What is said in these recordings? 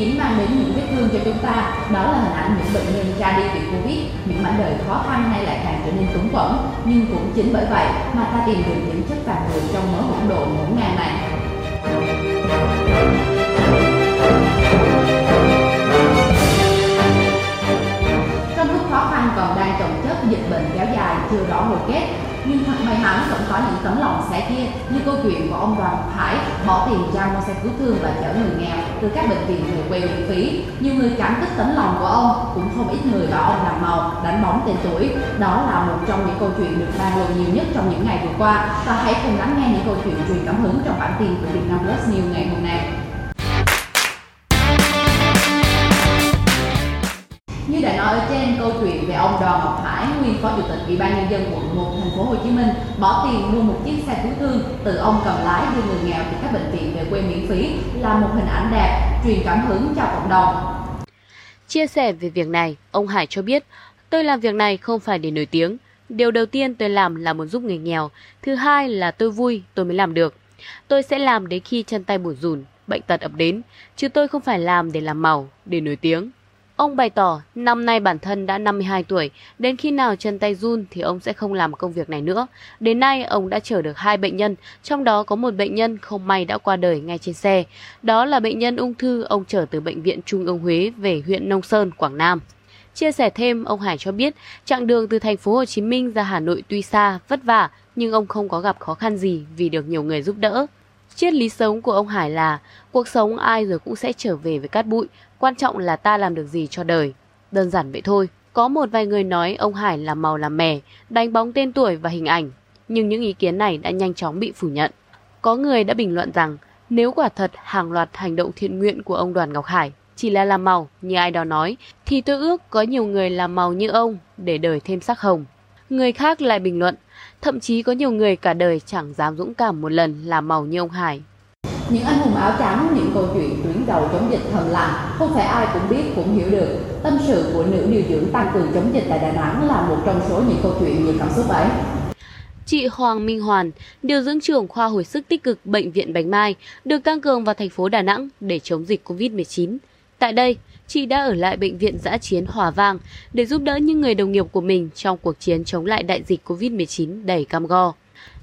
Covid-19 mang đến những vết thương cho chúng ta, đó là hình ảnh những bệnh nhân ra đi vì Covid, những mảnh đời khó khăn hay lại càng trở nên túng quẫn. Nhưng cũng chính bởi vậy mà ta tìm được những chất vàng người trong mớ hỗn độn ngổn ngang này. Dịch bệnh kéo dài chưa rõ hồi kết, nhưng thật may mắn vẫn có những tấm lòng sẻ chia như câu chuyện của ông Đoàn Hải bỏ tiền ra mua xe cứu thương và chở người nghèo từ các bệnh viện về quê miễn phí. Nhiều người cảm kích tấm lòng của ông, cũng không ít người bảo ông làm màu, đánh bóng tên tuổi. Đó là một trong những câu chuyện được bàn luận nhiều nhất trong những ngày vừa qua. Và hãy cùng lắng nghe những câu chuyện truyền cảm hứng trong bản tin của Việt Nam Plus News ngày hôm nay. Như đã nói ở trên câu chuyện về ông Đoàn Ngọc Hải, nguyên phó chủ tịch Ủy ban nhân dân quận 1 thành phố Hồ Chí Minh bỏ tiền mua một chiếc xe cứu thương từ ông cầm lái đưa người nghèo từ các bệnh viện về quê miễn phí là một hình ảnh đẹp, truyền cảm hứng cho cộng đồng. Chia sẻ về việc này, ông Hải cho biết, tôi làm việc này không phải để nổi tiếng. Điều đầu tiên tôi làm là muốn giúp người nghèo. Thứ hai là tôi vui, tôi mới làm được. Tôi sẽ làm đến khi chân tay bủn rủn, bệnh tật ập đến, chứ tôi không phải làm để làm màu, để nổi tiếng. Ông bày tỏ năm nay bản thân đã 52 tuổi, đến khi nào chân tay run thì ông sẽ không làm công việc này nữa. Đến nay ông đã chở được hai bệnh nhân, trong đó có một bệnh nhân không may đã qua đời ngay trên xe. Đó là bệnh nhân ung thư ông chở từ bệnh viện Trung ương Huế về huyện Nông Sơn, Quảng Nam. Chia sẻ thêm, ông Hải cho biết, chặng đường từ thành phố Hồ Chí Minh ra Hà Nội tuy xa, vất vả, nhưng ông không có gặp khó khăn gì vì được nhiều người giúp đỡ. Triết lý sống của ông Hải là cuộc sống ai rồi cũng sẽ trở về với cát bụi, quan trọng là ta làm được gì cho đời. Đơn giản vậy thôi. Có một vài người nói ông Hải làm màu làm mè, đánh bóng tên tuổi và hình ảnh, nhưng những ý kiến này đã nhanh chóng bị phủ nhận. Có người đã bình luận rằng nếu quả thật hàng loạt hành động thiện nguyện của ông Đoàn Ngọc Hải chỉ là làm màu như ai đó nói, thì tôi ước có nhiều người làm màu như ông để đời thêm sắc hồng. Người khác lại bình luận, thậm chí có nhiều người cả đời chẳng dám dũng cảm một lần làm màu như ông Hải. Những anh hùng áo trắng, những câu chuyện tuyến đầu chống dịch thầm lặng, không phải ai cũng biết cũng hiểu được. Tâm sự của nữ điều dưỡng tăng cường chống dịch tại Đà Nẵng là một trong số những câu chuyện nhiều cảm xúc ấy. Chị Hoàng Minh Hoàn, điều dưỡng trưởng khoa hồi sức tích cực Bệnh viện Bạch Mai, được tăng cường vào thành phố Đà Nẵng để chống dịch COVID-19. Tại đây, chị đã ở lại bệnh viện giã chiến Hòa Vang để giúp đỡ những người đồng nghiệp của mình trong cuộc chiến chống lại đại dịch COVID-19 đầy cam go.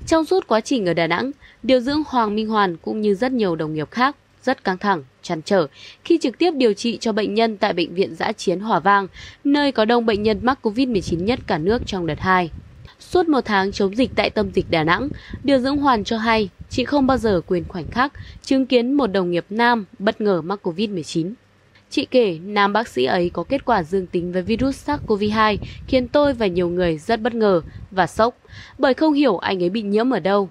Trong suốt quá trình ở Đà Nẵng, điều dưỡng Hoàng Minh Hoàn cũng như rất nhiều đồng nghiệp khác rất căng thẳng, chăn trở khi trực tiếp điều trị cho bệnh nhân tại bệnh viện giã chiến Hòa Vang, nơi có đông bệnh nhân mắc COVID-19 nhất cả nước trong đợt 2. Suốt một tháng chống dịch tại tâm dịch Đà Nẵng, điều dưỡng Hoàn cho hay chị không bao giờ quên khoảnh khắc chứng kiến một đồng nghiệp nam bất ngờ mắc COVID-19. Chị kể nam bác sĩ ấy có kết quả dương tính với virus SARS-CoV-2 khiến tôi và nhiều người rất bất ngờ và sốc bởi không hiểu anh ấy bị nhiễm ở đâu.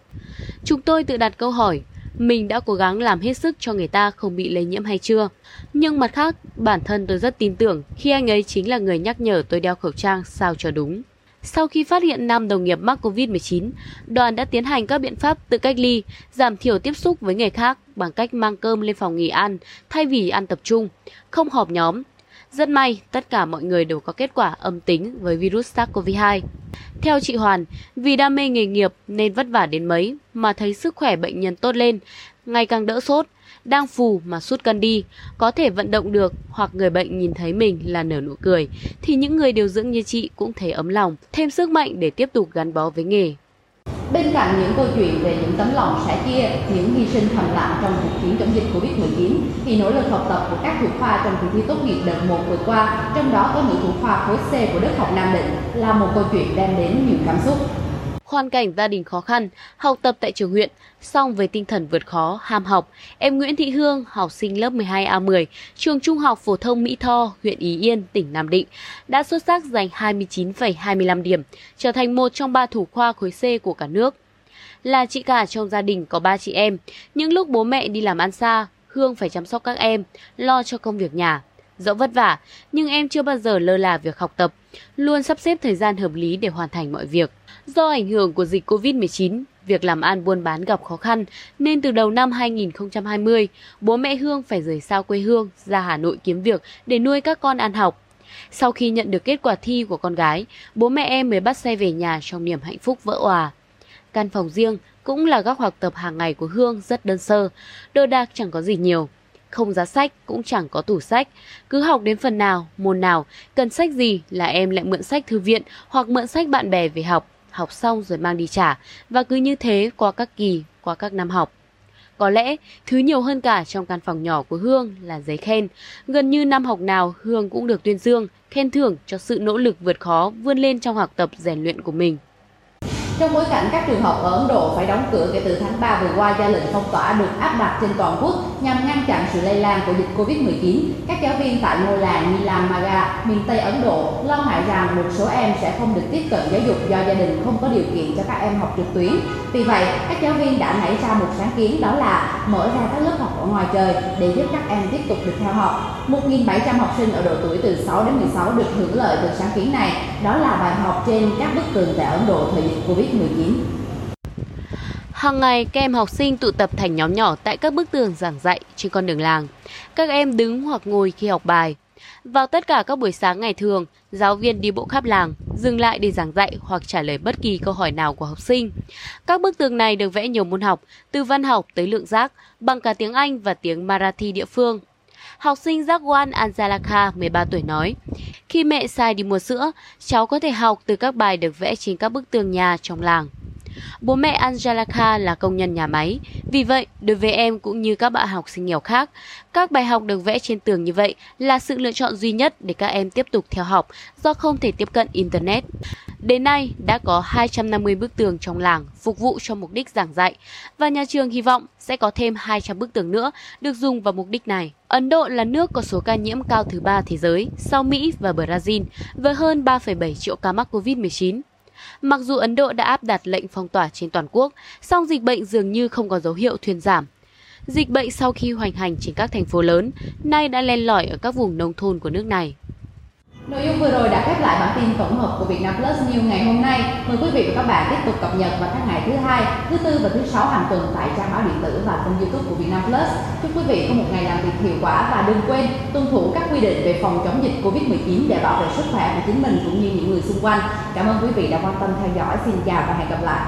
Chúng tôi tự đặt câu hỏi, mình đã cố gắng làm hết sức cho người ta không bị lây nhiễm hay chưa. Nhưng mặt khác, bản thân tôi rất tin tưởng khi anh ấy chính là người nhắc nhở tôi đeo khẩu trang sao cho đúng. Sau khi phát hiện 5 đồng nghiệp mắc COVID-19, đoàn đã tiến hành các biện pháp tự cách ly, giảm thiểu tiếp xúc với người khác bằng cách mang cơm lên phòng nghỉ ăn thay vì ăn tập trung, không họp nhóm. Rất may, tất cả mọi người đều có kết quả âm tính với virus SARS-CoV-2. Theo chị Hoàn, vì đam mê nghề nghiệp nên vất vả đến mấy mà thấy sức khỏe bệnh nhân tốt lên, ngày càng đỡ sốt, đang phù mà sút cân đi, có thể vận động được hoặc người bệnh nhìn thấy mình là nở nụ cười, thì những người điều dưỡng như chị cũng thấy ấm lòng, thêm sức mạnh để tiếp tục gắn bó với nghề. Bên cạnh những câu chuyện về những tấm lòng sẻ chia, những hy sinh thầm lặng trong cuộc chiến chống dịch Covid-19, thì nỗ lực học tập của các thủ khoa trong kỳ thi tốt nghiệp đợt 1 vừa qua, trong đó có nữ thủ khoa khối C của Đức học Nam Định, là một câu chuyện đem đến nhiều cảm xúc hoàn cảnh gia đình khó khăn, học tập tại trường huyện, song với tinh thần vượt khó, ham học, em Nguyễn Thị Hương, học sinh lớp 12A10, trường Trung học phổ thông Mỹ Tho, huyện Ý Yên, tỉnh Nam Định, đã xuất sắc giành 29,25 điểm, trở thành một trong ba thủ khoa khối C của cả nước. Là chị cả trong gia đình có ba chị em, những lúc bố mẹ đi làm ăn xa, Hương phải chăm sóc các em, lo cho công việc nhà. Dẫu vất vả, nhưng em chưa bao giờ lơ là việc học tập, luôn sắp xếp thời gian hợp lý để hoàn thành mọi việc. Do ảnh hưởng của dịch Covid-19, việc làm ăn buôn bán gặp khó khăn nên từ đầu năm 2020, bố mẹ Hương phải rời xa quê hương ra Hà Nội kiếm việc để nuôi các con ăn học. Sau khi nhận được kết quả thi của con gái, bố mẹ em mới bắt xe về nhà trong niềm hạnh phúc vỡ òa. Căn phòng riêng cũng là góc học tập hàng ngày của Hương rất đơn sơ, đồ đạc chẳng có gì nhiều không giá sách cũng chẳng có tủ sách. Cứ học đến phần nào, môn nào, cần sách gì là em lại mượn sách thư viện hoặc mượn sách bạn bè về học, học xong rồi mang đi trả và cứ như thế qua các kỳ, qua các năm học. Có lẽ, thứ nhiều hơn cả trong căn phòng nhỏ của Hương là giấy khen. Gần như năm học nào Hương cũng được tuyên dương, khen thưởng cho sự nỗ lực vượt khó vươn lên trong học tập rèn luyện của mình. Trong bối cảnh các trường học ở Ấn Độ phải đóng cửa kể từ tháng 3 vừa qua do lệnh phong tỏa được áp đặt trên toàn quốc nhằm ngăn chặn sự lây lan của dịch Covid-19, các giáo viên tại ngôi làng Nilamaga, miền Tây Ấn Độ lo ngại rằng một số em sẽ không được tiếp cận giáo dục do gia đình không có điều kiện cho các em học trực tuyến. Vì vậy, các giáo viên đã nảy ra một sáng kiến đó là mở ra các lớp học ở ngoài trời để giúp các em tiếp tục được theo học. 1.700 học sinh ở độ tuổi từ 6 đến 16 được hưởng lợi từ sáng kiến này. Đó là bài học trên các bức tường tại Ấn Độ thời dịch covid 19. Hàng ngày, các em học sinh tụ tập thành nhóm nhỏ tại các bức tường giảng dạy trên con đường làng. Các em đứng hoặc ngồi khi học bài. Vào tất cả các buổi sáng ngày thường, giáo viên đi bộ khắp làng, dừng lại để giảng dạy hoặc trả lời bất kỳ câu hỏi nào của học sinh. Các bức tường này được vẽ nhiều môn học, từ văn học tới lượng giác, bằng cả tiếng Anh và tiếng Marathi địa phương. Học sinh Jagwan Anjalaka, 13 tuổi nói, khi mẹ sai đi mua sữa, cháu có thể học từ các bài được vẽ trên các bức tường nhà trong làng. Bố mẹ Anjalaka là công nhân nhà máy, vì vậy đối với em cũng như các bạn học sinh nghèo khác, các bài học được vẽ trên tường như vậy là sự lựa chọn duy nhất để các em tiếp tục theo học do không thể tiếp cận Internet. Đến nay đã có 250 bức tường trong làng phục vụ cho mục đích giảng dạy và nhà trường hy vọng sẽ có thêm 200 bức tường nữa được dùng vào mục đích này. Ấn Độ là nước có số ca nhiễm cao thứ ba thế giới sau Mỹ và Brazil với hơn 3,7 triệu ca mắc COVID-19. Mặc dù Ấn Độ đã áp đặt lệnh phong tỏa trên toàn quốc, song dịch bệnh dường như không có dấu hiệu thuyên giảm. Dịch bệnh sau khi hoành hành trên các thành phố lớn, nay đã len lỏi ở các vùng nông thôn của nước này. Nội dung vừa rồi đã khép lại bản tin tổng hợp của Vietnam Plus News ngày hôm nay. Mời quý vị và các bạn tiếp tục cập nhật vào các ngày thứ hai, thứ tư và thứ sáu hàng tuần tại trang báo điện tử và kênh YouTube của Vietnam Plus. Chúc quý vị có một ngày làm việc hiệu quả và đừng quên tuân thủ các quy định về phòng chống dịch Covid-19 để bảo vệ sức khỏe của chính mình cũng như những người xung quanh. Cảm ơn quý vị đã quan tâm theo dõi. Xin chào và hẹn gặp lại.